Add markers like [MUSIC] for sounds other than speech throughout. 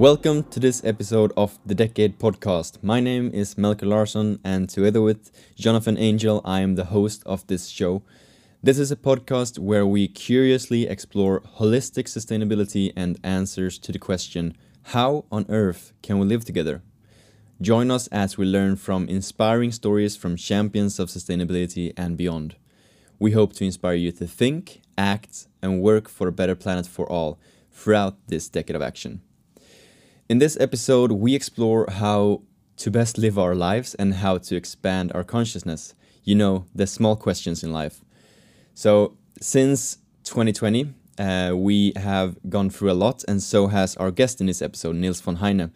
Welcome to this episode of the Decade Podcast. My name is Melker Larsson, and together with Jonathan Angel, I am the host of this show. This is a podcast where we curiously explore holistic sustainability and answers to the question how on earth can we live together? Join us as we learn from inspiring stories from champions of sustainability and beyond. We hope to inspire you to think, act, and work for a better planet for all throughout this decade of action. In this episode, we explore how to best live our lives and how to expand our consciousness. You know, the small questions in life. So, since 2020, uh, we have gone through a lot, and so has our guest in this episode, Nils von Heijne.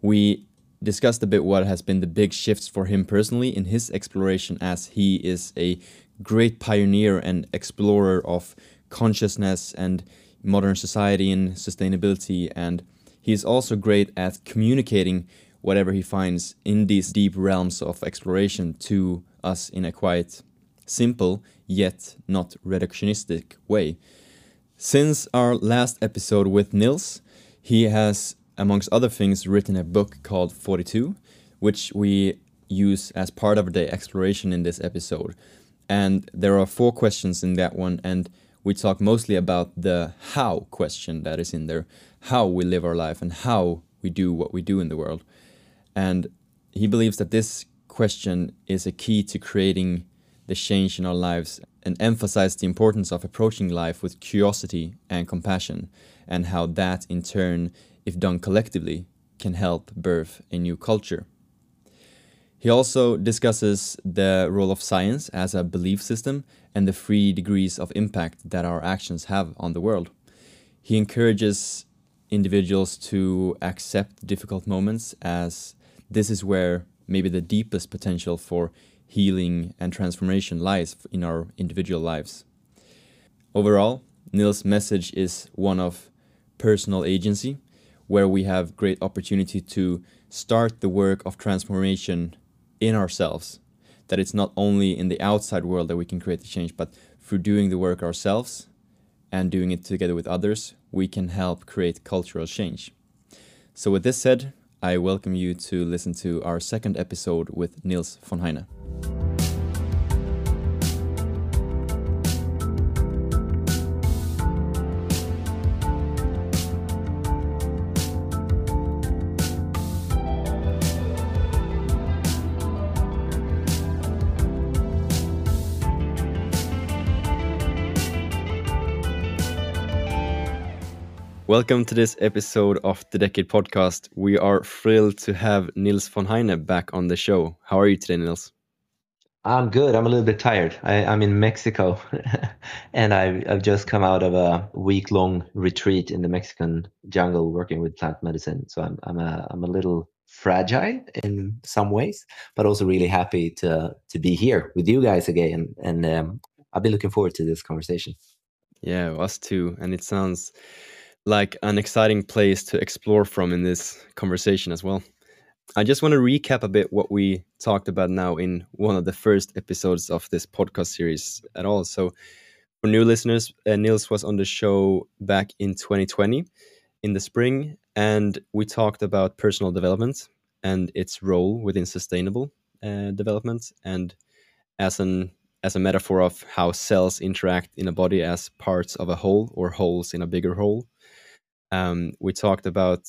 We discussed a bit what has been the big shifts for him personally in his exploration, as he is a great pioneer and explorer of consciousness and modern society and sustainability. And he is also great at communicating whatever he finds in these deep realms of exploration to us in a quite simple yet not reductionistic way. Since our last episode with Nils, he has, amongst other things, written a book called 42, which we use as part of the exploration in this episode. And there are four questions in that one, and we talk mostly about the how question that is in there how we live our life and how we do what we do in the world. And he believes that this question is a key to creating the change in our lives and emphasize the importance of approaching life with curiosity and compassion, and how that, in turn, if done collectively, can help birth a new culture. He also discusses the role of science as a belief system and the three degrees of impact that our actions have on the world. He encourages individuals to accept difficult moments as this is where maybe the deepest potential for healing and transformation lies in our individual lives. Overall, Nils' message is one of personal agency, where we have great opportunity to start the work of transformation in ourselves. That it's not only in the outside world that we can create the change, but through doing the work ourselves and doing it together with others, we can help create cultural change. So, with this said, I welcome you to listen to our second episode with Nils von Heijne. Welcome to this episode of the Decade Podcast. We are thrilled to have Nils von Heijne back on the show. How are you today, Nils? I'm good. I'm a little bit tired. I, am in Mexico [LAUGHS] and I've, I've, just come out of a week long retreat in the Mexican jungle working with plant medicine. So I'm, I'm, a, I'm a little fragile in some ways, but also really happy to, to be here with you guys again. And um, I'll be looking forward to this conversation. Yeah, us too. And it sounds like an exciting place to explore from in this conversation as well. I just want to recap a bit what we talked about now in one of the first episodes of this podcast series at all. So, for new listeners, uh, Nils was on the show back in 2020 in the spring, and we talked about personal development and its role within sustainable uh, development, and as an as a metaphor of how cells interact in a body as parts of a whole or holes in a bigger whole. Um, we talked about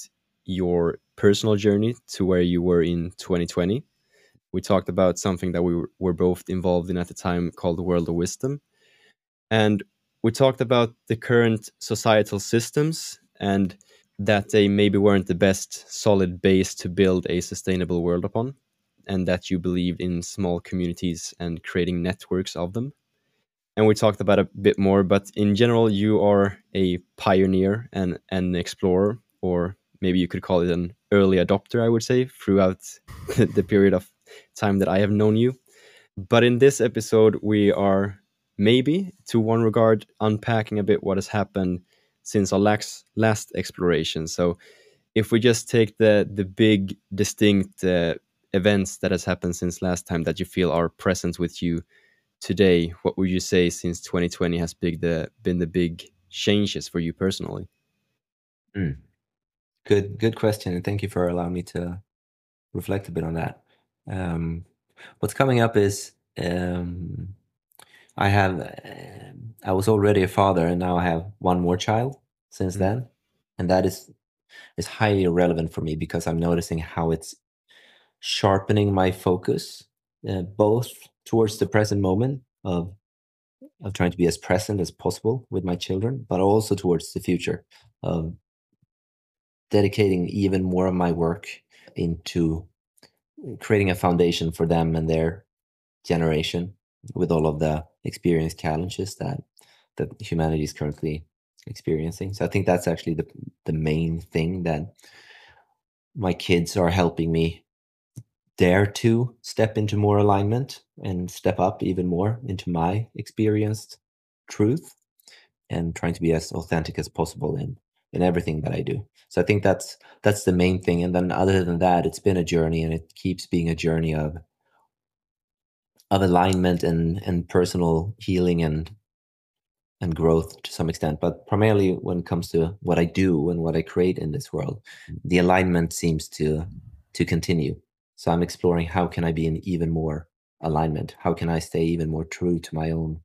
your personal journey to where you were in 2020. We talked about something that we were both involved in at the time called the World of Wisdom. And we talked about the current societal systems and that they maybe weren't the best solid base to build a sustainable world upon, and that you believed in small communities and creating networks of them and we talked about a bit more. But in general, you are a pioneer and an explorer, or maybe you could call it an early adopter. I would say throughout [LAUGHS] the period of time that I have known you. But in this episode, we are maybe, to one regard, unpacking a bit what has happened since our last last exploration. So, if we just take the the big distinct uh, events that has happened since last time that you feel are present with you today, what would you say since 2020 has big the been the big changes for you personally? Mm. good good question, and thank you for allowing me to reflect a bit on that. Um, what's coming up is um, I have uh, I was already a father, and now I have one more child since mm. then, and that is is highly relevant for me because I'm noticing how it's sharpening my focus, uh, both towards the present moment of of trying to be as present as possible with my children, but also towards the future of dedicating even more of my work into creating a foundation for them and their generation with all of the experience challenges that that humanity is currently experiencing. So I think that's actually the the main thing that my kids are helping me dare to step into more alignment and step up even more into my experienced truth and trying to be as authentic as possible in in everything that I do. So I think that's that's the main thing. And then other than that, it's been a journey and it keeps being a journey of of alignment and and personal healing and and growth to some extent. But primarily when it comes to what I do and what I create in this world, the alignment seems to to continue. So I'm exploring how can I be in even more alignment? How can I stay even more true to my own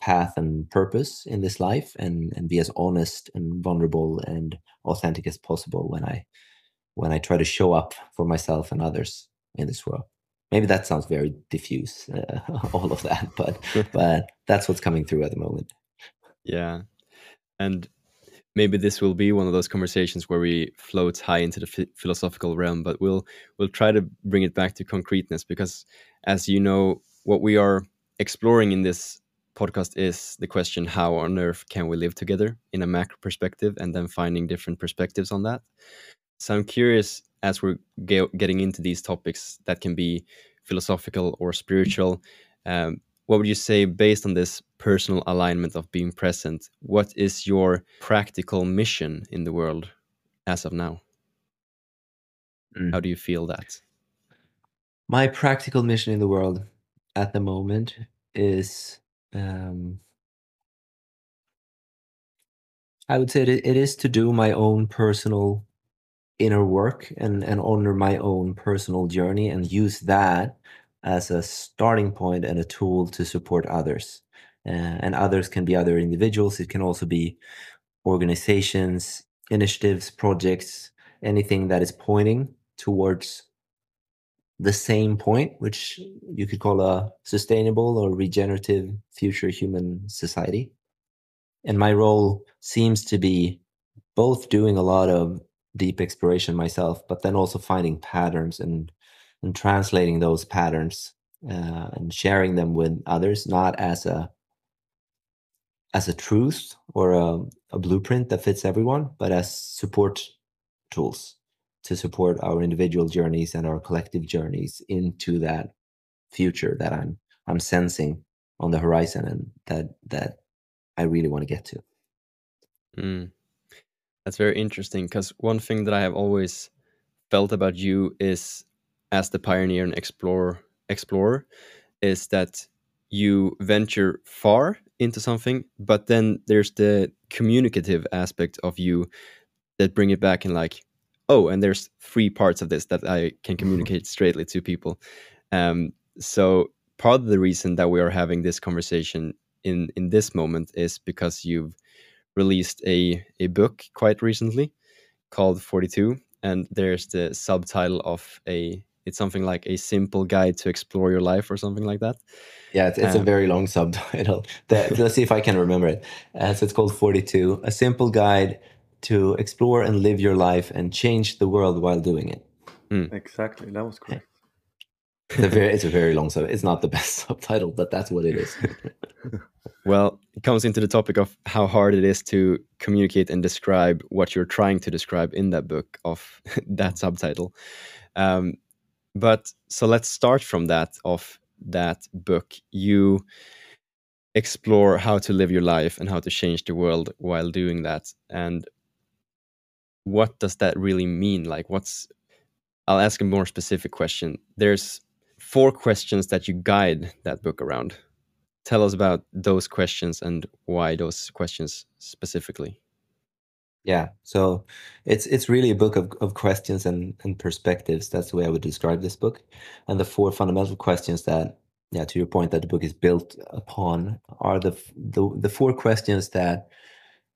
path and purpose in this life and and be as honest and vulnerable and authentic as possible when I when I try to show up for myself and others in this world. Maybe that sounds very diffuse, uh, [LAUGHS] all of that, but [LAUGHS] but that's what's coming through at the moment. Yeah, and maybe this will be one of those conversations where we float high into the philosophical realm but we'll we'll try to bring it back to concreteness because as you know what we are exploring in this podcast is the question how on earth can we live together in a macro perspective and then finding different perspectives on that? So i'm curious as we're getting into these topics that can be philosophical or spiritual um, what would you say based on this personal alignment of being present what is your practical mission in the world as of now mm. how do you feel that my practical mission in the world at the moment is um, i would say it, it is to do my own personal inner work and and honor my own personal journey and use that as a starting point and a tool to support others. Uh, and others can be other individuals, it can also be organizations, initiatives, projects, anything that is pointing towards the same point, which you could call a sustainable or regenerative future human society. And my role seems to be both doing a lot of deep exploration myself, but then also finding patterns and and translating those patterns uh, and sharing them with others, not as a as a truth or a, a blueprint that fits everyone, but as support tools to support our individual journeys and our collective journeys into that future that I'm I'm sensing on the horizon and that that I really want to get to. Mm. That's very interesting because one thing that I have always felt about you is as the pioneer and explorer explorer is that you venture far into something but then there's the communicative aspect of you that bring it back and like oh and there's three parts of this that i can [LAUGHS] communicate straightly to people. Um, so part of the reason that we are having this conversation in in this moment is because you've released a a book quite recently called 42 and there's the subtitle of a it's something like a simple guide to explore your life or something like that. Yeah, it's, it's um, a very long [LAUGHS] subtitle. let's see if I can remember it. Uh, so it's called 42 A Simple Guide to Explore and Live Your Life and Change the World While Doing It. Mm. Exactly, that was correct. [LAUGHS] It's a very, it's a very long subtitle. It's not the [LAUGHS] best subtitle, but that's what it is. well, it comes into the topic of how hard it is to communicate and describe what you're trying to describe in that book of that subtitle. Um, but so let's start from that of that book. You explore how to live your life and how to change the world while doing that. And what does that really mean? Like, what's I'll ask a more specific question. There's four questions that you guide that book around. Tell us about those questions and why those questions specifically. Yeah. So it's it's really a book of, of questions and, and perspectives. That's the way I would describe this book. And the four fundamental questions that yeah, to your point that the book is built upon are the the, the four questions that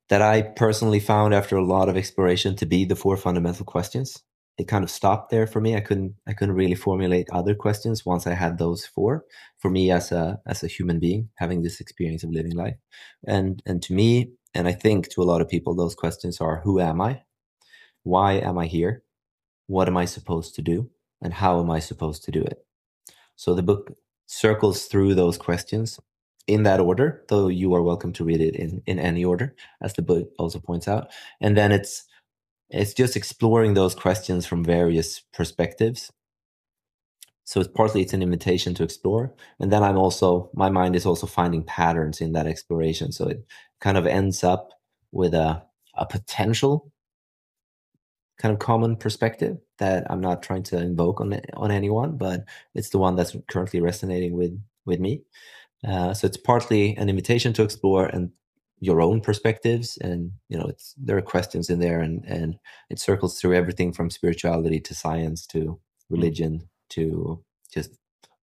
that I personally found after a lot of exploration to be the four fundamental questions. It kind of stopped there for me. I couldn't I couldn't really formulate other questions once I had those four for me as a as a human being having this experience of living life. And and to me, and I think to a lot of people, those questions are who am I? Why am I here? What am I supposed to do? And how am I supposed to do it? So the book circles through those questions in that order, though you are welcome to read it in, in any order, as the book also points out. And then it's it's just exploring those questions from various perspectives. So it's partly it's an invitation to explore. And then I'm also my mind is also finding patterns in that exploration. So it kind of ends up with a, a potential kind of common perspective that I'm not trying to invoke on on anyone, but it's the one that's currently resonating with with me. Uh, so it's partly an invitation to explore and your own perspectives, and you know, it's there are questions in there, and and it circles through everything from spirituality to science to mm. religion to just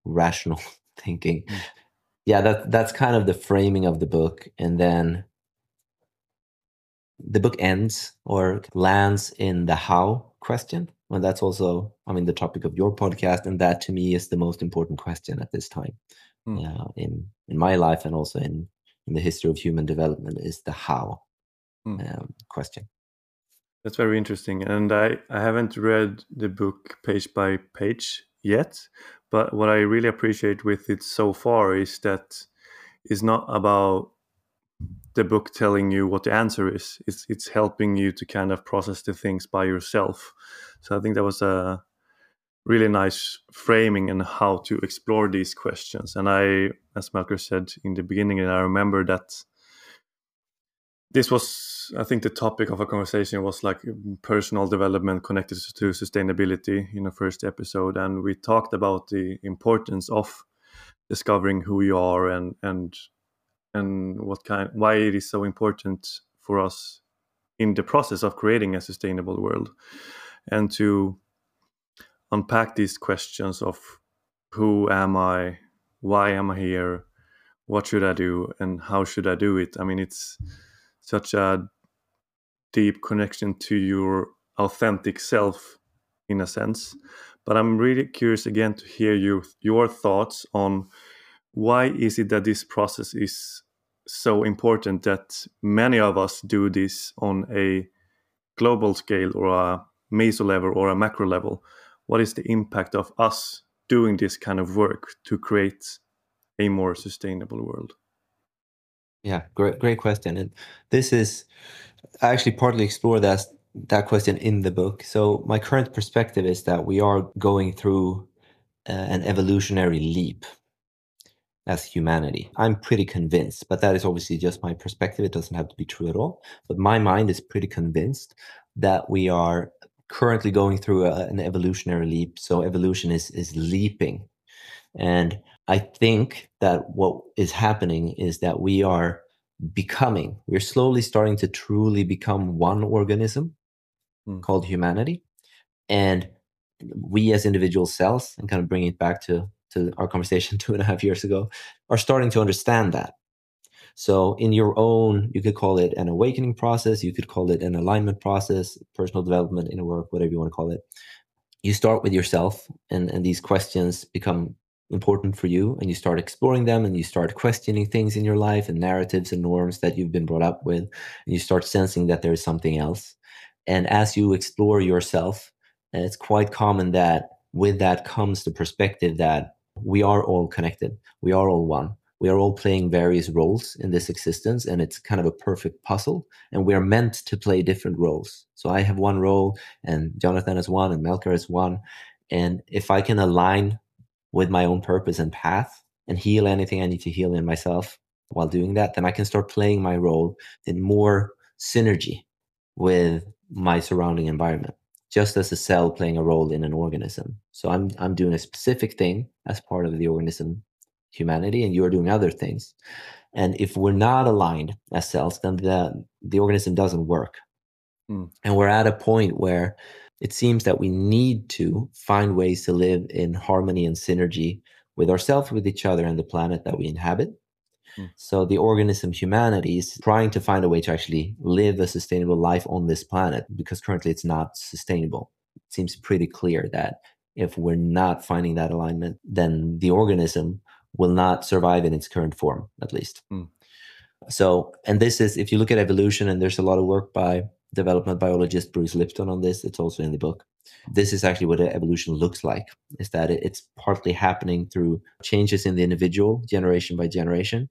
rational [LAUGHS] thinking. Yeah, that that's kind of the framing of the book, and then the book ends or lands in the how question, and that's also, I mean, the topic of your podcast, and that to me is the most important question at this time, mm. uh, in in my life and also in in the history of human development is the how mm. um, question. That's very interesting, and I I haven't read the book page by page yet, but what I really appreciate with it so far is that it's not about the book telling you what the answer is. It's it's helping you to kind of process the things by yourself. So I think that was a really nice framing and how to explore these questions. And I, as Melker said in the beginning, and I remember that this was i think the topic of a conversation. Was like um, personal development connected to sustainability in the first episode and we talked about the importance of discovering who you are and and and what kind why it is so important for us in the process of creating a sustainable world and to unpack these questions of who am i why am i here what should i do and how should i do it? I mean it's such a deep connection to your authentic self in a sense. But i'm really curious again to hear you your thoughts on why is it that this process is so important that many of us do this on a global scale or a meso level or a macro level? What is the impact of us doing this kind of work to create a more sustainable world yeah, great, great question. And this is I actually partly explore that that question in the book. So my current perspective is that we are going through uh, an evolutionary leap as humanity. I'm pretty convinced, but that is obviously just my perspective. It doesn't have to be true at all. But my mind is pretty convinced that we are currently going through a, an evolutionary leap. So evolution is is leaping, and I think that what is happening is that we are becoming, we're slowly starting to truly become one organism mm. called humanity. And we as individual cells, and kind of bringing it back to, to our conversation [LAUGHS] two and a half years ago, are starting to understand that. So, in your own, you could call it an awakening process, you could call it an alignment process, personal development, inner work, whatever you want to call it. You start with yourself, and, and these questions become important for you and you start exploring them and you start questioning things in your life and narratives and norms that you've been brought up with and you start sensing that there is something else. And as you explore yourself it's quite common that with that comes the perspective that we are all connected we are all one we are all playing various roles in this existence and it's kind of a perfect puzzle and we are meant to play different roles. So i have one role and jonathan has one and melker has one and if i can align with my own purpose and path and heal anything I need to heal in myself while doing that, then I can start playing my role in more synergy with my surrounding environment, just as a cell playing a role in an organism. So I'm I'm doing a specific thing as part of the organism humanity, and you're doing other things. And if we're not aligned as cells, then the the organism doesn't work. Mm. And we're at a point where it seems that we need to find ways to live in harmony and synergy with ourselves, with each other, and the planet that we inhabit. Mm. So the organism humanity is trying to find a way to actually live a sustainable life on this planet because currently it's not sustainable. It seems pretty clear that if we're not finding that alignment, then the organism will not survive in its current form, at least. Mm. So, and this is, if you look at evolution, and there's a lot of work by development biologist Bruce Lipton on this, it's also in the book. This is actually what evolution looks like is that it's partly happening through changes in the individual generation by generation.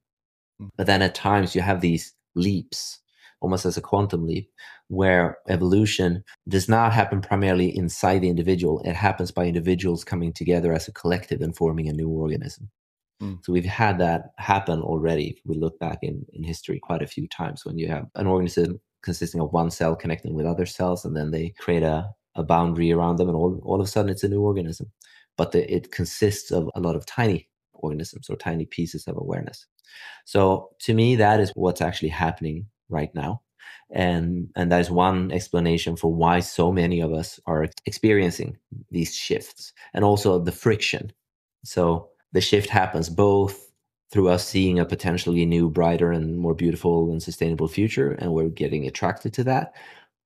Mm. But then at times you have these leaps, almost as a quantum leap, where evolution does not happen primarily inside the individual. It happens by individuals coming together as a collective and forming a new organism. Mm. So we've had that happen already. We look back in, in history quite a few times when you have an organism consisting of one cell connecting with other cells, and then they create a, a boundary around them, and all, all of a sudden it's a new organism. But the, it consists of a lot of tiny organisms or tiny pieces of awareness. So to me, that is what's actually happening right now. And, and that is one explanation for why so many of us are experiencing these shifts and also the friction. So the shift happens both through us seeing a potentially new, brighter, and more beautiful and sustainable future, and we're getting attracted to that.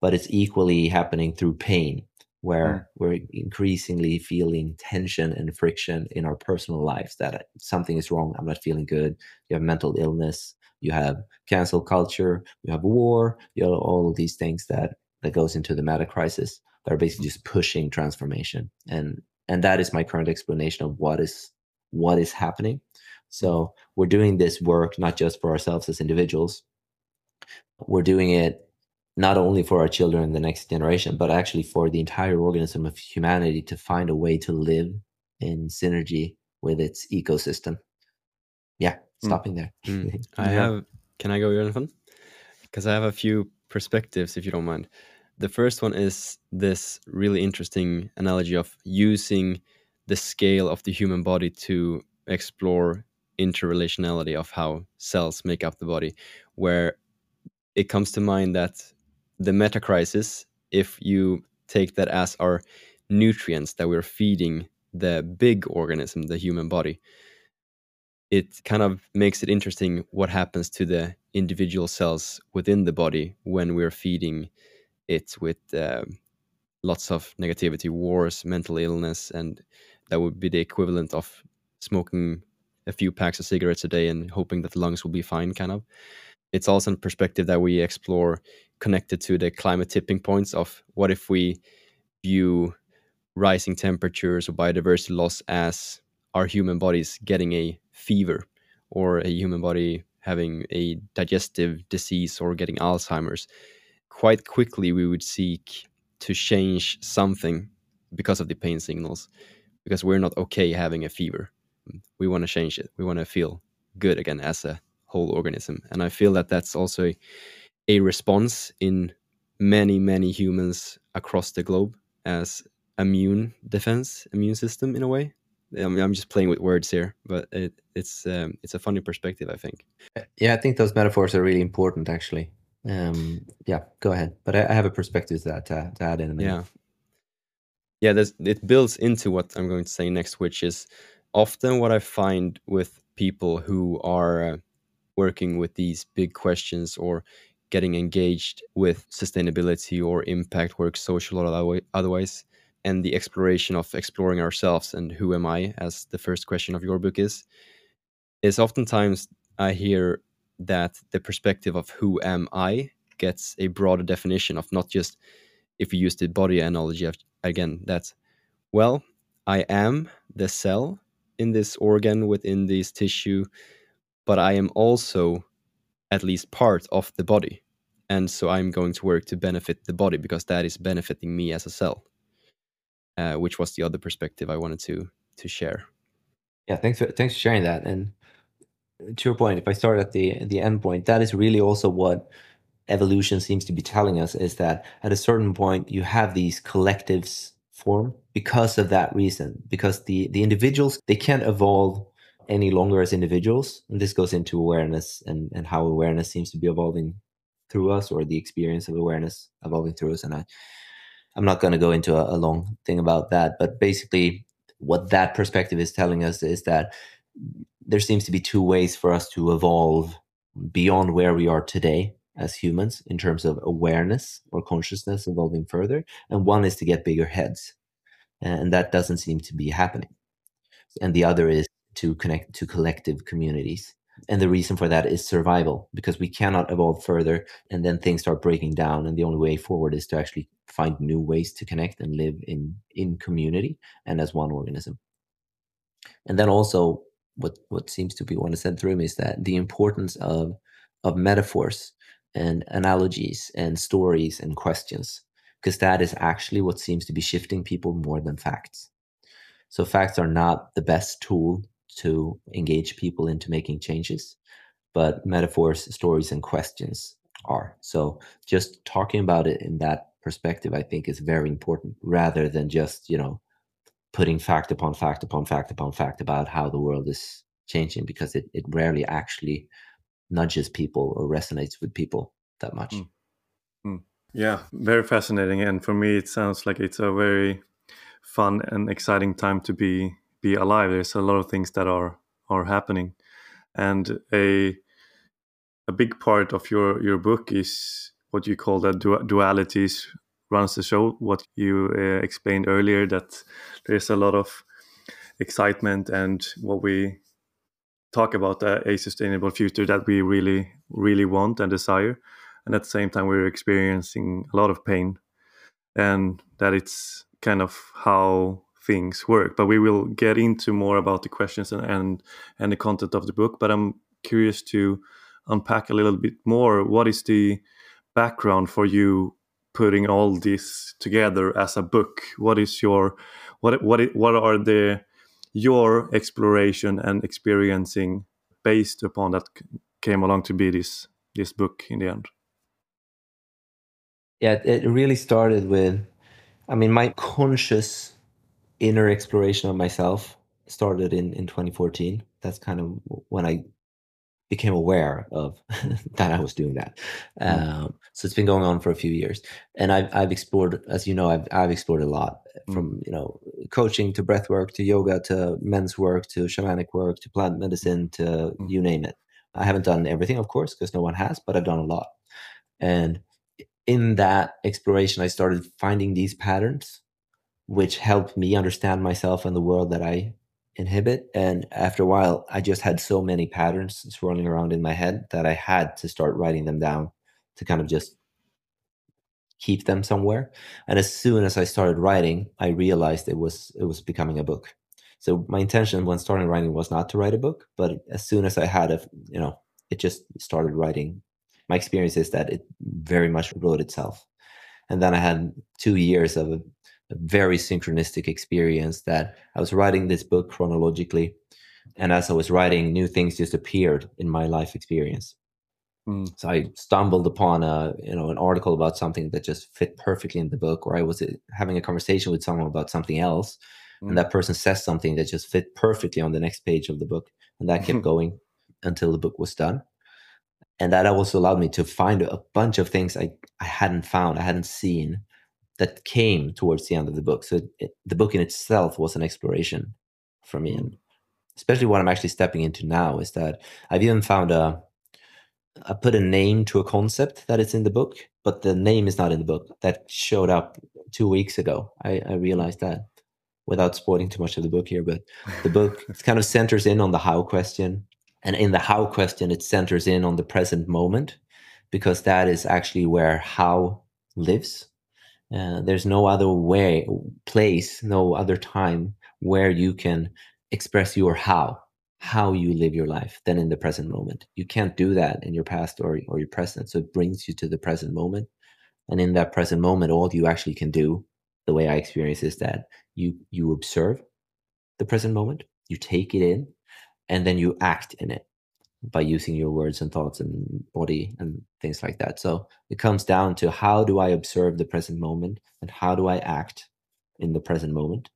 But it's equally happening through pain, where mm. we're increasingly feeling tension and friction in our personal lives that something is wrong. I'm not feeling good. You have mental illness. You have cancel culture. You have war. You have all of these things that that goes into the meta crisis that are basically just pushing transformation. And and that is my current explanation of what is what is happening. So we're doing this work not just for ourselves as individuals. We're doing it not only for our children and the next generation, but actually for the entire organism of humanity to find a way to live in synergy with its ecosystem. Yeah, hmm. stopping mm. there. [LAUGHS] Mm. I have. Can I go, Jonathan? Because I have a few perspectives, if you don't mind. The first one is this really interesting analogy of using the scale of the human body to explore interrelationality of how cells make up the body, where it comes to mind that the meta crisis, if you take that as our nutrients that we're feeding the big organism, the human body, it kind of makes it interesting what happens to the individual cells within the body when we're feeding it with uh, lots of negativity, wars, mental illness, and that would be the equivalent of smoking a few packs of cigarettes a day and hoping that the lungs will be fine kind of it's also a perspective that we explore connected to the climate tipping points of what if we view rising temperatures or biodiversity loss as our human bodies getting a fever or a human body having a digestive disease or getting alzheimer's quite quickly we would seek to change something because of the pain signals because we're not okay having a fever. We want to change it. We want to feel good again as a whole organism. And I feel that that's also a, a response in many, many humans across the globe as immune defense, immune system in a way. I mean, I'm just playing with words here, but it, it's um, it's a funny perspective, I think. Yeah, I think those metaphors are really important, actually. Um, yeah, go ahead. But I, I have a perspective to that to, to add in a minute. Yeah, yeah, it builds into what I'm going to say next, which is often what I find with people who are uh, working with these big questions or getting engaged with sustainability or impact work, social or otherwise, and the exploration of exploring ourselves and who am I, as the first question of your book is, is oftentimes I hear that the perspective of who am I gets a broader definition of not just if you use the body analogy again that's well i am the cell in this organ within this tissue but i am also at least part of the body. And so i'm going to work to benefit the body because that is benefiting me as a cell uh, which was the other perspective i wanted to to share. Yeah thanks for thanks for sharing that. And to your point if i start at the the end point that is really also what evolution seems to be telling us is that at a certain point you have these collectives form because of that reason because the the individuals they can't evolve any longer as individuals. And this goes into awareness and and how awareness seems to be evolving through us or the experience of awareness evolving through us. And i i'm not going to go into a, a long thing about that but basically what that perspective is telling us is that there seems to be two ways for us to evolve beyond where we are today as humans in terms of awareness or consciousness evolving further and one is to get bigger heads. And that doesn't seem to be happening. And the other is to connect to collective communities. And the reason for that is survival because we cannot evolve further and then things start breaking down and the only way forward is to actually find new ways to connect and live in in community and as one organism. And then also what what seems to be one said through me is that the importance of of metaphors and analogies and stories and questions because that is actually what seems to be shifting people more than facts. So facts are not the best tool to engage people into making changes but metaphors stories and questions are. So just talking about it in that perspective i think is very important rather than just you know putting fact upon fact upon fact upon fact about how the world is changing because it, it rarely actually nudges people or resonates with people that much. Mm. Mm. Yeah, very fascinating. And for me, it sounds like it's a very fun and exciting time to be be alive. There's a lot of things that are are happening, and a a big part of your your book is what you call the du- dualities runs the show. What you uh, explained earlier that there's a lot of excitement and what we talk about uh, a sustainable future that we really really want and desire. And at the same time we're experiencing a lot of pain. And that it's kind of how things work. But we will get into more about the questions and and, and the content of the book. But i'm curious to unpack a little bit more. What is the background for you putting all this together as a book? What is your what what what are the your exploration and experiencing based upon that came along to be this this book in the end yeah it really started with i mean my conscious inner exploration of myself started in in 2014 that's kind of when i became aware of [LAUGHS] that I was doing that. Mm. Um, so it's been going on for a few years, and I've I've explored, as you know, I've I've explored a lot. From you know coaching to breath work to yoga to men's work to shamanic work to plant medicine to mm. you name it. I haven't done everything, of course, because no one has, but I've done a lot. And in that exploration, I started finding these patterns, which helped me understand myself and the world that I inhibit. And after a while, I just had so many patterns swirling around in my head that I had to start writing them down to kind of just keep them somewhere. And as soon as I started writing, I realized it was it was becoming a book. So my intention when starting writing was not to write a book, but as soon as I had a you know, it just started writing. My experience is that it very much wrote itself. And then I had two years of a very synchronistic experience that I was writing this book chronologically. And as I was writing, new things just appeared in my life experience. Mm. So I stumbled upon a you know an article about something that just fit perfectly in the book, or I was uh, having a conversation with someone about something else, mm. and that person says something that just fit perfectly on the next page of the book, and that kept [LAUGHS] going until the book was done. And that also allowed me to find a bunch of things I, I hadn't found, I hadn't seen, that came towards the end of the book. So it, the book in itself was an exploration for me, and especially what I'm actually stepping into now is that I've even found a I put a name to a concept that is in the book, but the name is not in the book. That showed up two weeks ago. I, I realized that without spoiling too much of the book here, but the book [LAUGHS] kind of centers in on the how question. And in the how question, it centers in on the present moment because that is actually where how lives uh, there's no other way, place, no other time where you can express your how, how you live your life than in the present moment. You can't do that in your past or, or your present. So it brings you to the present moment. And in that present moment, all you actually can do, the way I experience is that you you observe the present moment, you take it in, and then you act in it by using your words and thoughts and body and things like that. So it comes down to how do I observe the present moment and how do I act in the present moment.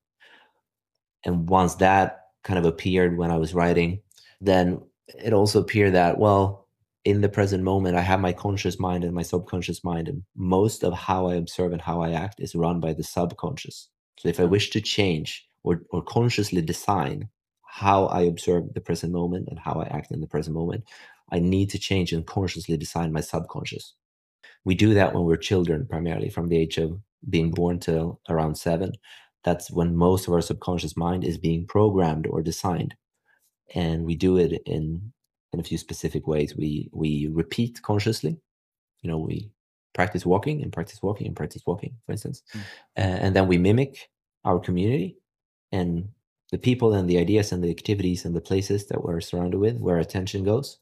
And once that kind of appeared when I was writing, then it also appeared that, well, in the present moment, I have my conscious mind and my subconscious mind, and most of how I observe and how I act is run by the subconscious. So if I wish to change or, or consciously design how I observe the present moment and how I act in the present moment, I need to change and consciously design my subconscious. We do that when we're children, primarily from the age of being born till around seven. That's when most of our subconscious mind is being programmed or designed. And we do it in in a few specific ways. We we repeat consciously. You know, we practice walking and practice walking and practice walking, for instance, mm. uh, and then we mimic our community and the people and the ideas and the activities and the places that we're surrounded with, where attention goes.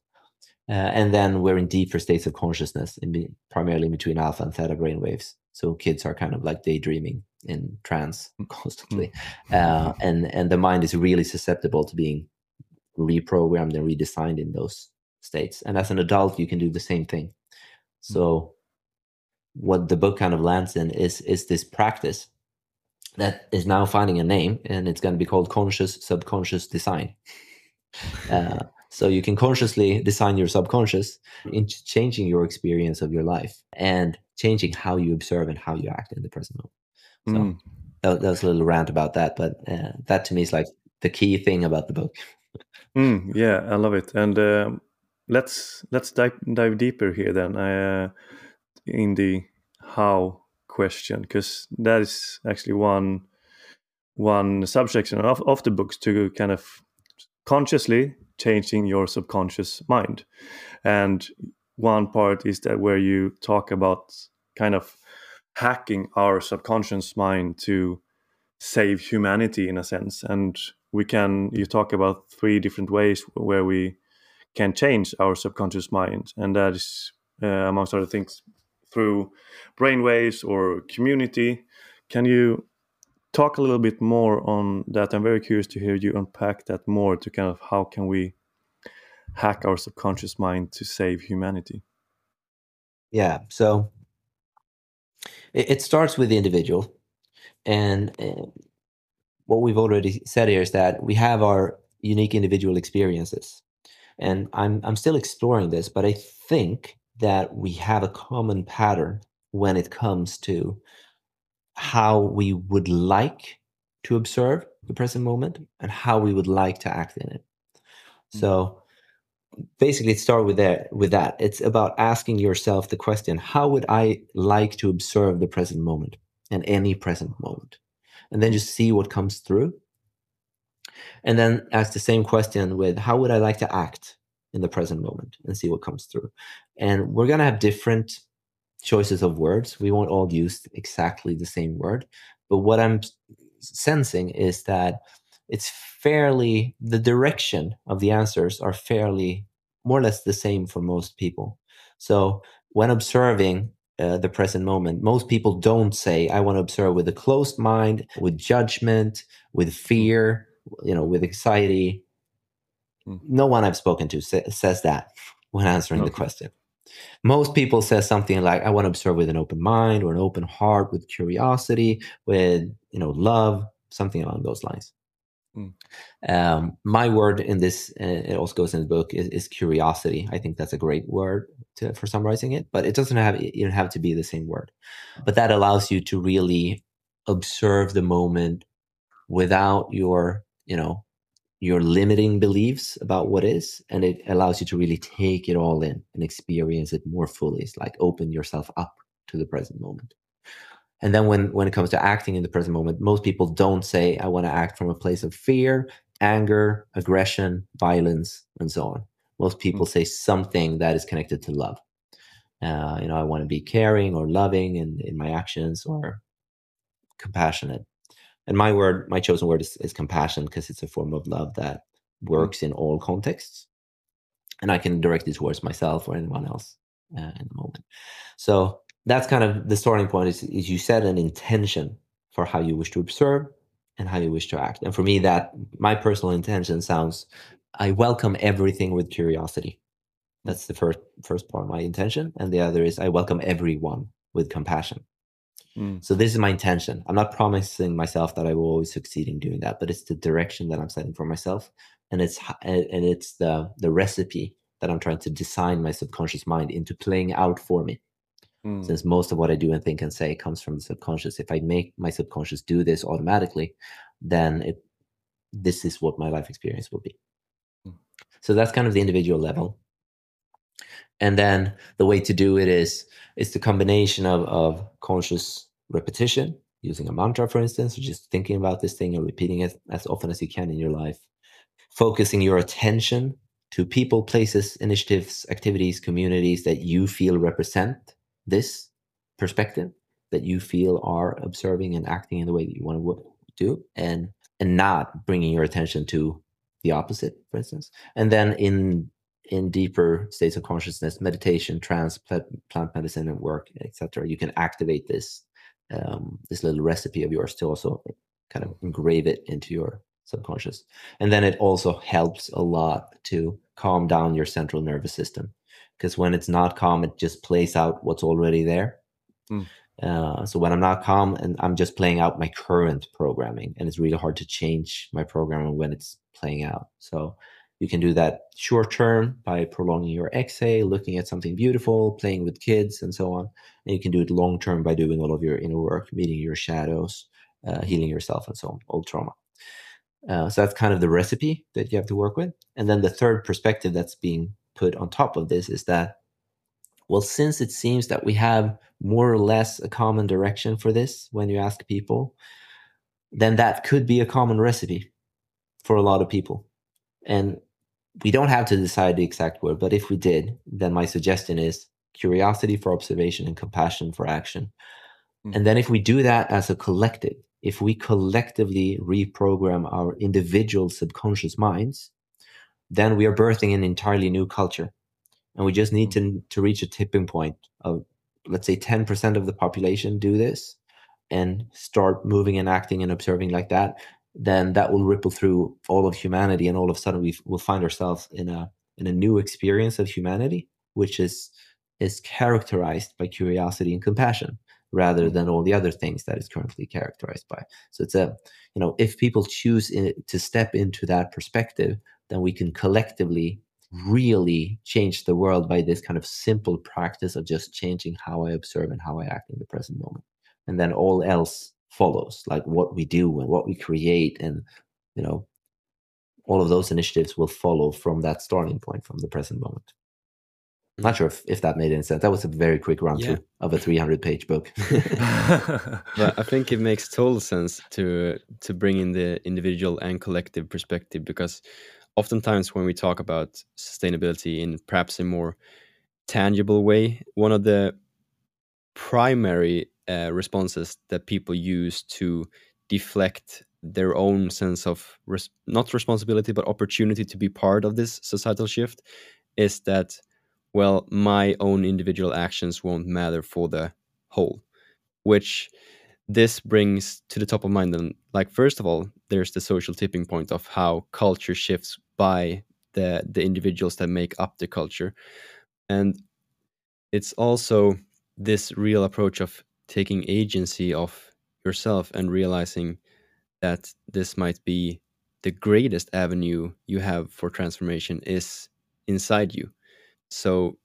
Uh, and then we're in deeper states of consciousness, in be, primarily between alpha and theta brain waves. So kids are kind of like daydreaming in trance mm. [LAUGHS] constantly, mm. uh, and and the mind is really susceptible to being reprogrammed and redesigned in those states. And as an adult, you can do the same thing. So mm. what the book kind of lands in is is this practice that is now finding a name, and it's going to be called conscious subconscious design. [LAUGHS] Uh, so you can consciously design your subconscious into changing your experience of your life and changing how you observe and how you act in the present moment. So mm. that, that, was a little rant about that, but uh, that to me is like the key thing about the book. Mm, yeah, I love it. And uh, let's let's dive dive deeper here then uh, in the how question because that is actually one one subsection of, of the books to kind of consciously changing your subconscious mind and one part is that where you talk about kind of hacking our subconscious mind to save humanity in a sense. And we can you talk about three different ways where we can change our subconscious mind. And that is uh, amongst other things through brainwaves or community. Can you talk a little bit more on that? I'm very curious to hear you unpack that more to kind of how can we hack our subconscious mind to save humanity. Yeah so it, it starts with the individual and uh, what we've already said here is that we have our unique individual experiences. And I'm, I'm still exploring this, but I think that we have a common pattern when it comes to how we would like to observe the present moment and how we would like to act in it. Mm. So basically start with that with that. It's about asking yourself the question, how would I like to observe the present moment and any present moment? and then just see what comes through. And then ask the same question with how would I like to act in the present moment and see what comes through. And we're going to have different choices of words. We won't all use exactly the same word. But what I'm sensing is that it's fairly, the direction of the answers are fairly more or less the same for most people. So when observing uh, the present moment. Most people don't say, I want to observe with a closed mind, with judgment, with fear, you know, with anxiety. Mm. No one I've spoken to sa- says that when answering okay. the question. Most people say something like, I want to observe with an open mind or an open heart, with curiosity, with, you know, love, something along those lines. Mm. Um, my word in this, uh, it also goes in the book, is, is, curiosity. I think that's a great word to, for summarizing it, but it doesn't have you don't have to be the same word. But that allows you to really observe the moment without your, you know, your limiting beliefs about what is, and it allows you to really take it all in and experience it more fully. It's like open yourself up to the present moment. And then when when it comes to acting in the present moment, most people don't say, I want to act from a place of fear, anger, aggression, violence, and so on. Most people say something that is connected to love. Uh, you know, I want to be caring or loving in, in my actions or compassionate. And my word, my chosen word is, is compassion because it's a form of love that works in all contexts. And I can direct it towards myself or anyone else uh, in the moment. So that's kind of the starting point is, is you set an intention for how you wish to observe and how you wish to act. And for me, that my personal intention sounds I welcome everything with curiosity. That's the first first part of my intention. And the other is I welcome everyone with compassion. Mm. So this is my intention. I'm not promising myself that I will always succeed in doing that, but it's the direction that I'm setting for myself, and it's and it's the the recipe that I'm trying to design my subconscious mind into playing out for me. Mm. Since most of what I do and think and say comes from the subconscious, if I make my subconscious do this automatically, then it this is what my life experience will be. Mm. So that's kind of the individual level. And then the way to do it is it's the combination of, of conscious repetition, using a mantra, for instance, or just thinking about this thing and repeating it as often as you can in your life. Focusing your attention to people, places, initiatives, activities, communities that you feel represent this perspective, that you feel are observing and acting in the way that you want to do, and and not bringing your attention to the opposite, for instance. And then in in deeper states of consciousness, meditation, trance, plant medicine, and work, etc., you can activate this um, this little recipe of yours to also kind of engrave it into your subconscious. And then it also helps a lot to calm down your central nervous system because when it's not calm, it just plays out what's already there. Mm. Uh, so when I'm not calm and I'm just playing out my current programming, and it's really hard to change my programming when it's playing out. So you can do that short term by prolonging your exhale, looking at something beautiful, playing with kids, and so on. And you can do it long term by doing all of your inner work, meeting your shadows, uh, healing yourself, and so on, old trauma. Uh, so that's kind of the recipe that you have to work with. And then the third perspective that's being put on top of this is that, well, since it seems that we have more or less a common direction for this when you ask people, then that could be a common recipe for a lot of people. And we don't have to decide the exact word, but if we did, then my suggestion is curiosity for observation and compassion for action. Mm-hmm. And then if we do that as a collective, if we collectively reprogram our individual subconscious minds, then we are birthing an entirely new culture. And we just need to, to reach a tipping point of, let's say, 10% of the population do this and start moving and acting and observing like that then that will ripple through all of humanity, and all of a sudden we will find ourselves in a in a new experience of humanity, which is is characterized by curiosity and compassion rather than all the other things that is currently characterized by. So it's a you know if people choose in, to step into that perspective, then we can collectively really change the world by this kind of simple practice of just changing how I observe and how I act in the present moment. And then all else follows, like what we do and what we create, and you know, all of those initiatives will follow from that starting point, from the present moment. I'm not sure if, if that made any sense. That was a very quick run through yeah. of a 300 page book. [LAUGHS] but I think it makes total sense to to bring in the individual and collective perspective because oftentimes when we talk about sustainability in perhaps a more tangible way, one of the primary uh, responses that people use to deflect their own sense of res- not responsibility but opportunity to be part of this societal shift is that well my own individual actions won't matter for the whole which this brings to the top of mind. And like first of all there's the social tipping point of how culture shifts by the the individuals that make up the culture and it's also this real approach of taking agency of yourself and realizing that this might be the greatest avenue you have for transformation is inside you. So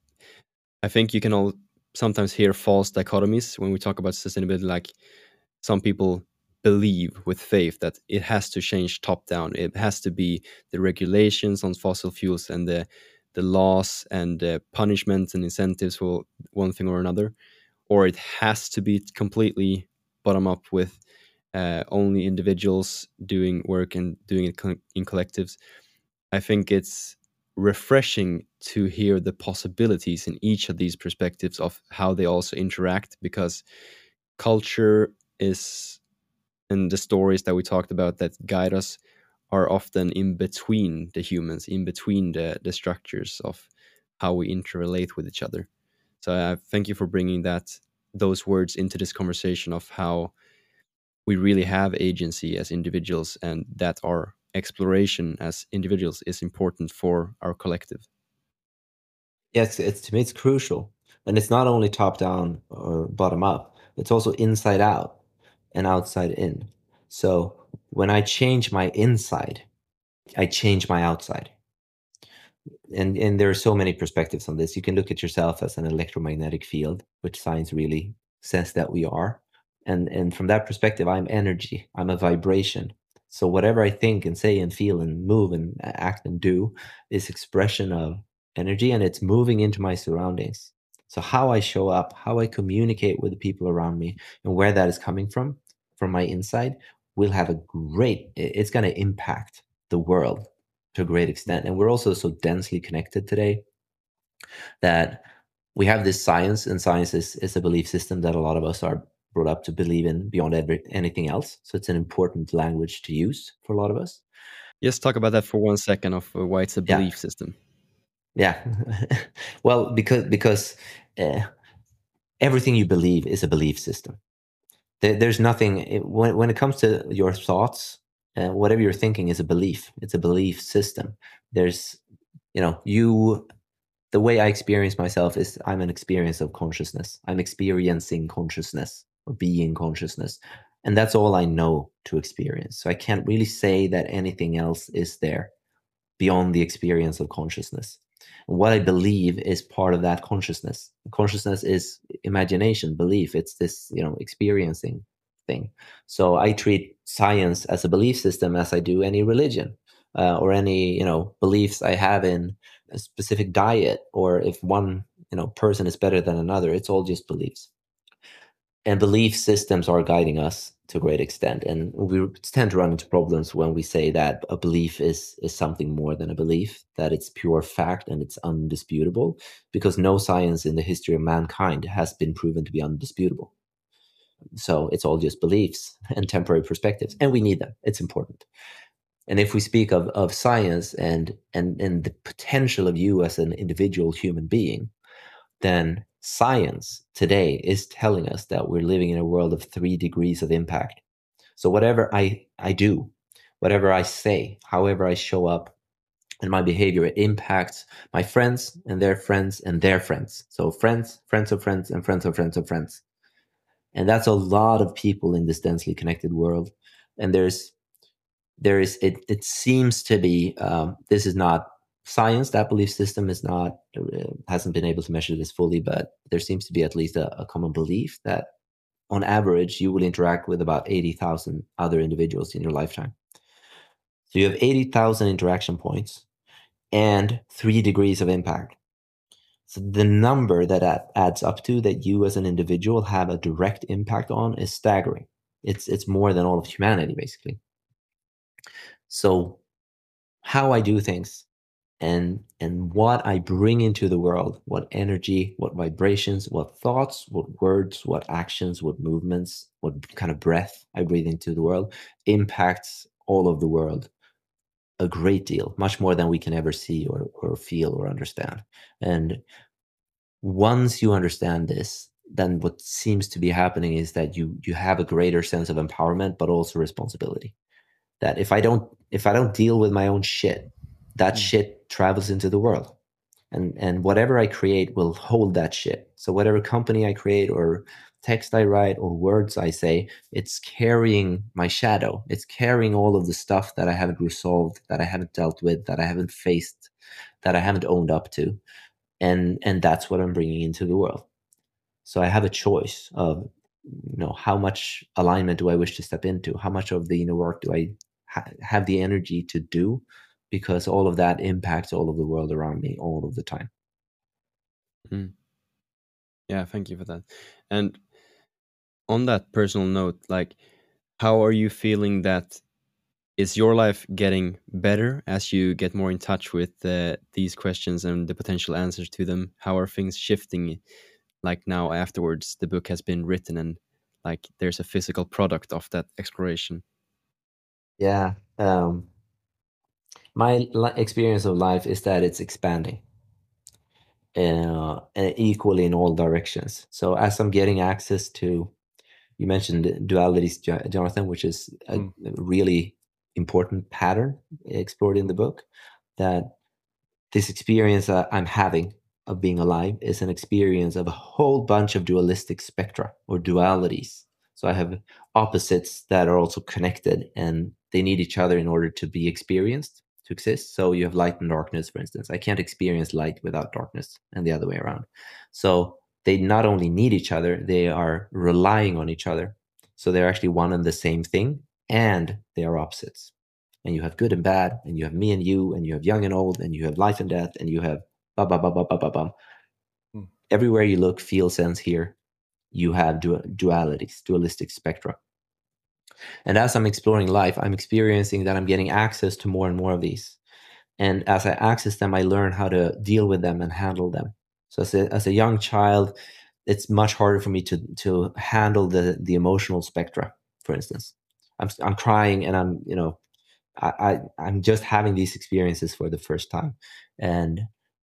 I think you can all sometimes hear false dichotomies when we talk about sustainability like some people believe with faith that it has to change top down it has to be the regulations on fossil fuels and the the laws and the punishments and incentives for one thing or another or it has to be completely bottom up with uh, only individuals doing work and doing it in collectives. I think it's refreshing to hear the possibilities in each of these perspectives of how they also interact because culture is and the stories that we talked about that guide us are often in between the humans in between the the structures of how we interrelate with each other so I uh, thank you for bringing that those words into this conversation of how we really have agency as individuals and that our exploration as individuals is important for our collective. Yes, it's to me it's crucial. And it's not only top down or bottom up, it's also inside out and outside in. So when I change my inside, I change my outside and and there are so many perspectives on this. You can look at yourself as an electromagnetic field, which science really says that we are. And and from that perspective, I'm energy. I'm a vibration. So whatever I think and say and feel and move and act and do is expression of energy and it's moving into my surroundings. So how I show up, how I communicate with the people around me and where that is coming from, from my inside, will have a great it's going to impact the world to a great extent. And we're also so densely connected today that we have this science, and science is, is a belief system that a lot of us are brought up to believe in beyond every, anything else. So it's an important language to use for a lot of us. Just talk about that for one second of uh, why it's a belief yeah. system. Yeah. [LAUGHS] well, because because uh, everything you believe is a belief system. There, there's nothing when when it comes to your thoughts uh, whatever you're thinking is a belief. It's a belief system. There's you know you the way i experience myself is i'm an experience of consciousness. I'm experiencing consciousness or being consciousness. And that's all i know to experience. So i can't really say that anything else is there beyond the experience of consciousness what i believe is part of that consciousness consciousness is imagination belief it's this you know experiencing thing. So I treat science as a belief system as I do any religion uh, or any you know beliefs I have in a specific diet or if one you know person is better than another. It's all just beliefs. And belief systems are guiding us to a great extent. And we tend to run into problems when we say that a belief is is something more than a belief, that it's pure fact and it's undisputable, because no science in the history of mankind has been proven to be undisputable. So it's all just beliefs [LAUGHS] and temporary perspectives, and we need them. It's important. And if we speak of, of science and, and, and the potential of you as an individual human being, then science today is telling us that we're living in a world of three degrees of impact. So whatever I, I do, whatever I say, however I show up, and my behavior, it impacts my friends and their friends and their friends. So friends, friends of friends, and friends of friends of friends and that's a lot of people in this densely connected world and there's there is it it seems to be um, this is not science that belief system is not uh, hasn't been able to measure this fully but there seems to be at least a, a common belief that on average you will interact with about 80,000 other individuals in your lifetime so you have 80,000 interaction points and 3 degrees of impact so the number that, that adds up to that you as an individual have a direct impact on is staggering. It's it's more than all of humanity basically. So how I do things and and what I bring into the world, what energy, what vibrations, what thoughts, what words, what actions, what movements, what kind of breath I breathe into the world impacts all of the world a great deal, much more than we can ever see or, or feel or understand. And once you understand this, then what seems to be happening is that you you have a greater sense of empowerment, but also responsibility. That if I don't if I don't deal with my own shit, that mm. shit travels into the world. And and whatever I create will hold that shit. So whatever company I create or text I write or words I say, it's carrying my shadow. It's carrying all of the stuff that I haven't resolved, that I haven't dealt with, that I haven't faced, that I haven't owned up to. And and that's what I'm bringing into the world. So I have a choice of you know how much alignment do I wish to step into? How much of the inner work do I ha- have the energy to do? Because all of that impacts all of the world around me all of the time. Mm. Yeah, thank you for that. And on that personal note, like, how are you feeling that? Is your life getting better as you get more in touch with uh, these questions and the potential answers to them? How are things shifting? Like now, afterwards, the book has been written and like there's a physical product of that exploration. Yeah. Um, my experience of life is that it's expanding uh, equally in all directions. So as I'm getting access to you mentioned dualities, Jonathan, which is a mm. really important pattern explored in the book. That this experience that I'm having of being alive is an experience of a whole bunch of dualistic spectra or dualities. So I have opposites that are also connected and they need each other in order to be experienced, to exist. So you have light and darkness, for instance. I can't experience light without darkness, and the other way around. So they not only need each other, they are relying on each other. So they're actually one and the same thing, and they are opposites. And you have good and bad, and you have me and you, and you have young and old, and you have life and death, and you have ba ba ba ba ba ba ba. Hmm. Everywhere you look, feel, sense, hear, you have du- dualities, dualistic spectra. And as I'm exploring life, I'm experiencing that I'm getting access to more and more of these. And as I access them, I learn how to deal with them and handle them. So as a, as a young child, it's much harder for me to to handle the the emotional spectra. For instance, I'm I'm crying and I'm you know I, I I'm just having these experiences for the first time, and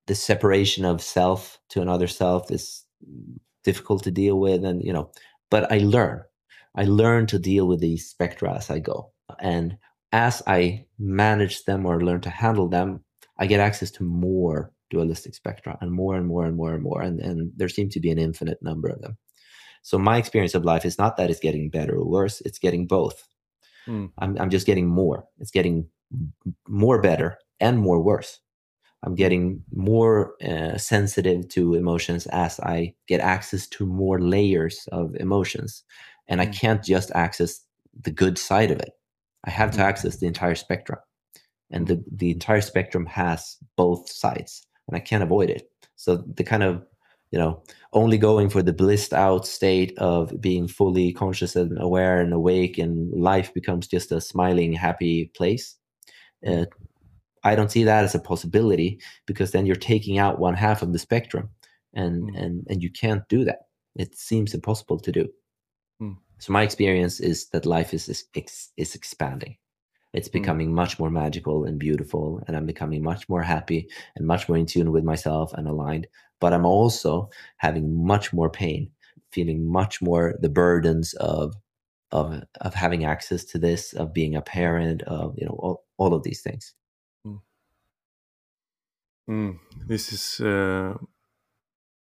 the separation of self to another self is difficult to deal with, and you know, but I learn I learn to deal with these spectra as I go. And as I manage them or learn to handle them, I get access to more dualistic spectra and more and more and more and more. And, and there seem to be an infinite number of them. So my experience of life is not that it's getting better or worse, it's getting both. Mm. I'm, I'm just getting more. It's getting more better and more worse. I'm getting more uh, sensitive to emotions as I get access to more layers of emotions and I mm. can't just access the good side of it. I have to mm. access the entire spectrum, and the the entire spectrum has both sides, and I can't avoid it. So the kind of you know only going for the blissed out state of being fully conscious and aware and awake, and life becomes just a smiling, happy place. Uh, I don't see that as a possibility because then you're taking out one half of the spectrum, and mm. and and you can't do that. It seems impossible to do. Mm. So my experience is that life is is, is expanding. It's hmm. becoming mm. much more magical and beautiful, and I'm becoming much more happy and much more in tune with myself and aligned. But I'm also having much more pain, feeling much more the burdens of of of having access to this, of being a parent, of you know all, all of these things. Mm. This is uh,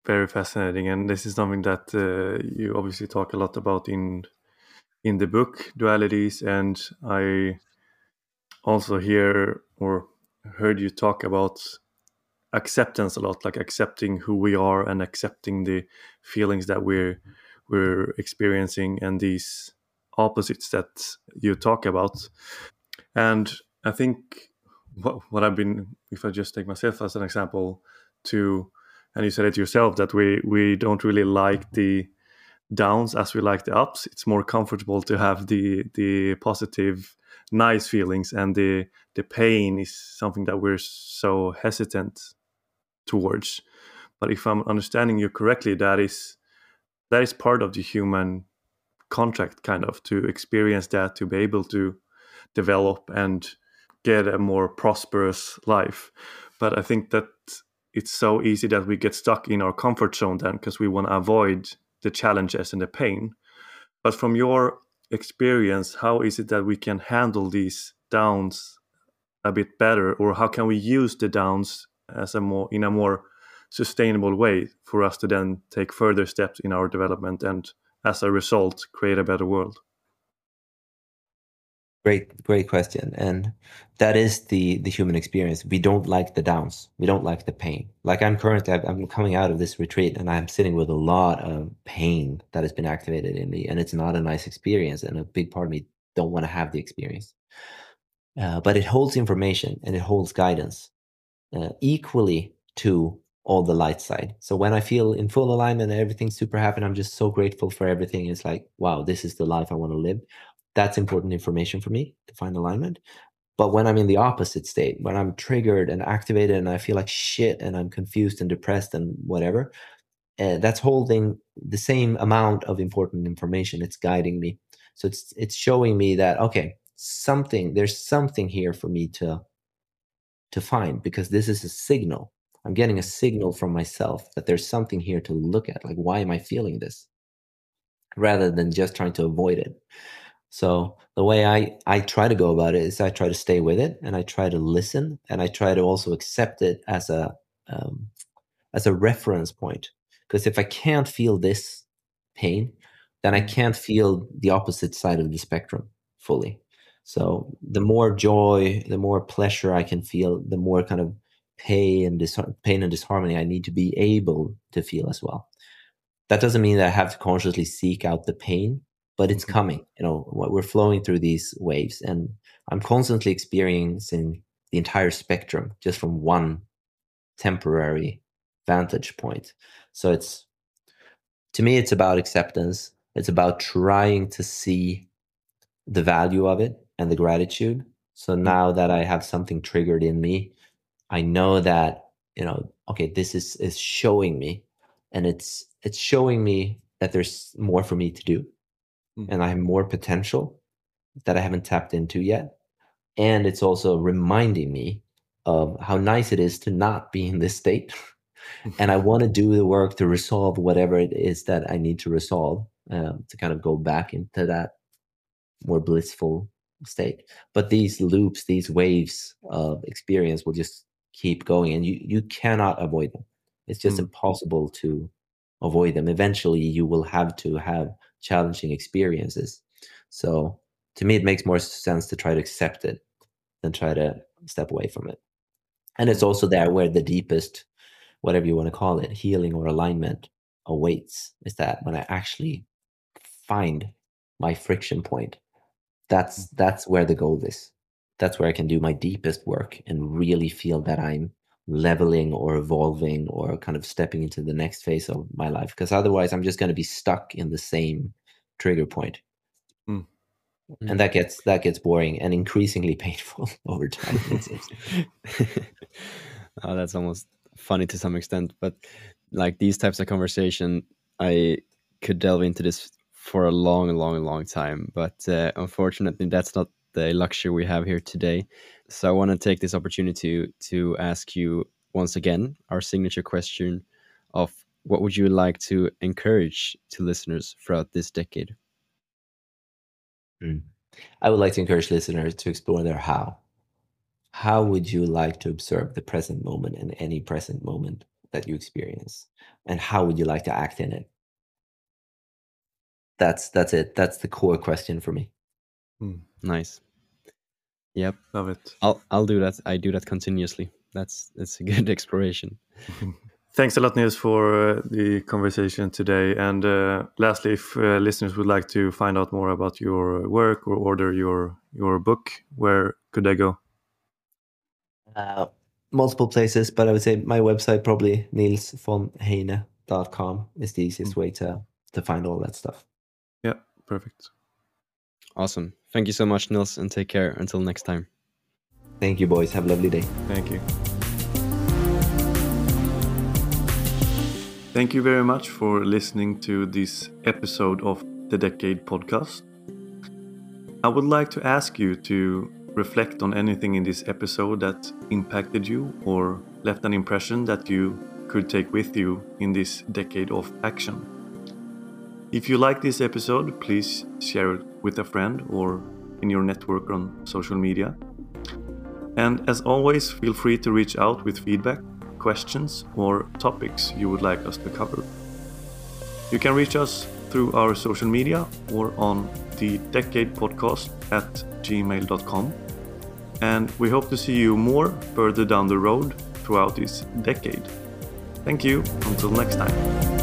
very fascinating, and this is something that uh, you obviously talk a lot about in in the book dualities, and I also hear or heard you talk about acceptance a lot, like accepting who we are and accepting the feelings that we're we're experiencing and these opposites that you talk about. And I think what, what I've been, if I just take myself as an example, to and you said it yourself that we we don't really like the downs as we like the ups. It's more comfortable to have the the positive nice feelings and the the pain is something that we're so hesitant towards. But if i'm understanding you correctly that is that is part of the human contract kind of to experience that to be able to develop and get a more prosperous life but i think that it's so easy that we get stuck in our comfort zone then because we want to avoid the challenges and the pain. But from your experience, how is it that we can handle these downs a bit better, or how can we use the downs as a more in a more sustainable way for us to then take further steps in our development and as a result create a better world? Great, great question. And that is the the human experience. We don't like the downs. We don't like the pain. Like I'm currently, I'm coming out of this retreat, and I'm sitting with a lot of pain that has been activated in me, and it's not a nice experience. And a big part of me don't want to have the experience. Uh, but it holds information and it holds guidance uh, equally to all the light side. So when I feel in full alignment and everything's super happy, and I'm just so grateful for everything. It's like, wow, this is the life I want to live that's important information for me to find alignment. But when I'm in the opposite state, when I'm triggered and activated and I feel like shit and I'm confused and depressed and whatever, uh, that's holding the same amount of important information. It's guiding me. So it's it's showing me that okay, something there's something here for me to to find because this is a signal. I'm getting a signal from myself that there's something here to look at. Like why am I feeling this? Rather than just trying to avoid it. So the way I I try to go about it is I try to stay with it and I try to listen and I try to also accept it as a um, as a reference point. Because if I can't feel this pain, then I mm. can't feel the opposite side of the spectrum fully. So the more joy, the more pleasure I can feel, the more kind of pain and dis- pain and disharmony I need to be able to feel as well. That doesn't mean that I have to consciously seek out the pain, but it's coming. You know, we're flowing through these waves, and I'm constantly experiencing the entire spectrum just from one temporary vantage point. So it's to me, it's about acceptance. It's about trying to see the value of it and the gratitude. So mm. now that I have something triggered in me, I know that you know, okay, this is is showing me, and it's it's showing me that there's more for me to do, mm. and I have more potential that I haven't tapped into yet, and it's also reminding me of how nice it is to not be in this state. and I want to do the work to resolve whatever it is that I need to resolve um, to kind of go back into that more blissful state. But these loops, these waves of experience will just keep going, and you you cannot avoid them. It's just mm. impossible to avoid them. Eventually, you will have to have challenging experiences. So, to me, it makes more sense to try to accept it than try to step away from it. And it's also there where the deepest, whatever you want to call it, healing or alignment awaits. Is that when I actually find my friction point that's that's where the goal is that's where i can do my deepest work and really feel that i'm leveling or evolving or kind of stepping into the next phase of my life because otherwise i'm just going to be stuck in the same trigger point mm. and mm. that gets that gets boring and increasingly [LAUGHS] painful over time [LAUGHS] oh, that's almost funny to some extent but like these types of conversation i could delve into this for a long, long, long time. But uh, unfortunately, that's not the luxury we have here today. So I want to take this opportunity to, to ask you once again our signature question of what would you like to encourage to listeners throughout this decade? Mm. I would like to encourage listeners to explore their how. How would you like to observe the present moment and any present moment that you experience? And how would you like to act in it? that's that's it. That's the core question for me. Mm. Nice. Yep. Love it. I'll I'll do that. I do that continuously. That's it's a [LAUGHS] good exploration. [LAUGHS] Thanks a lot, Nils, for uh, the conversation today. And uh, lastly, if uh, listeners would like to find out more about your work or order your your book, where could they go? Uh, multiple places, but I would say my website probably nilsvonheijne.com is the easiest mm. way to to find all that stuff. Yeah, perfect. Awesome. Thank you so much, Nils, and take care. Until next time. Thank you, boys. Have a lovely day. Thank you. Thank you very much for listening to this episode of the Decade podcast. I would like to ask you to reflect on anything in this episode that impacted you or left an impression that you could take with you in this decade of action. If you like this episode, please share it with a friend or in your network on social media. And as always, feel free to reach out with feedback, questions, or topics you would like us to cover. You can reach us through our social media or on the Decade Podcast at gmail.com. And we hope to see you more further down the road throughout this decade. Thank you. Until next time.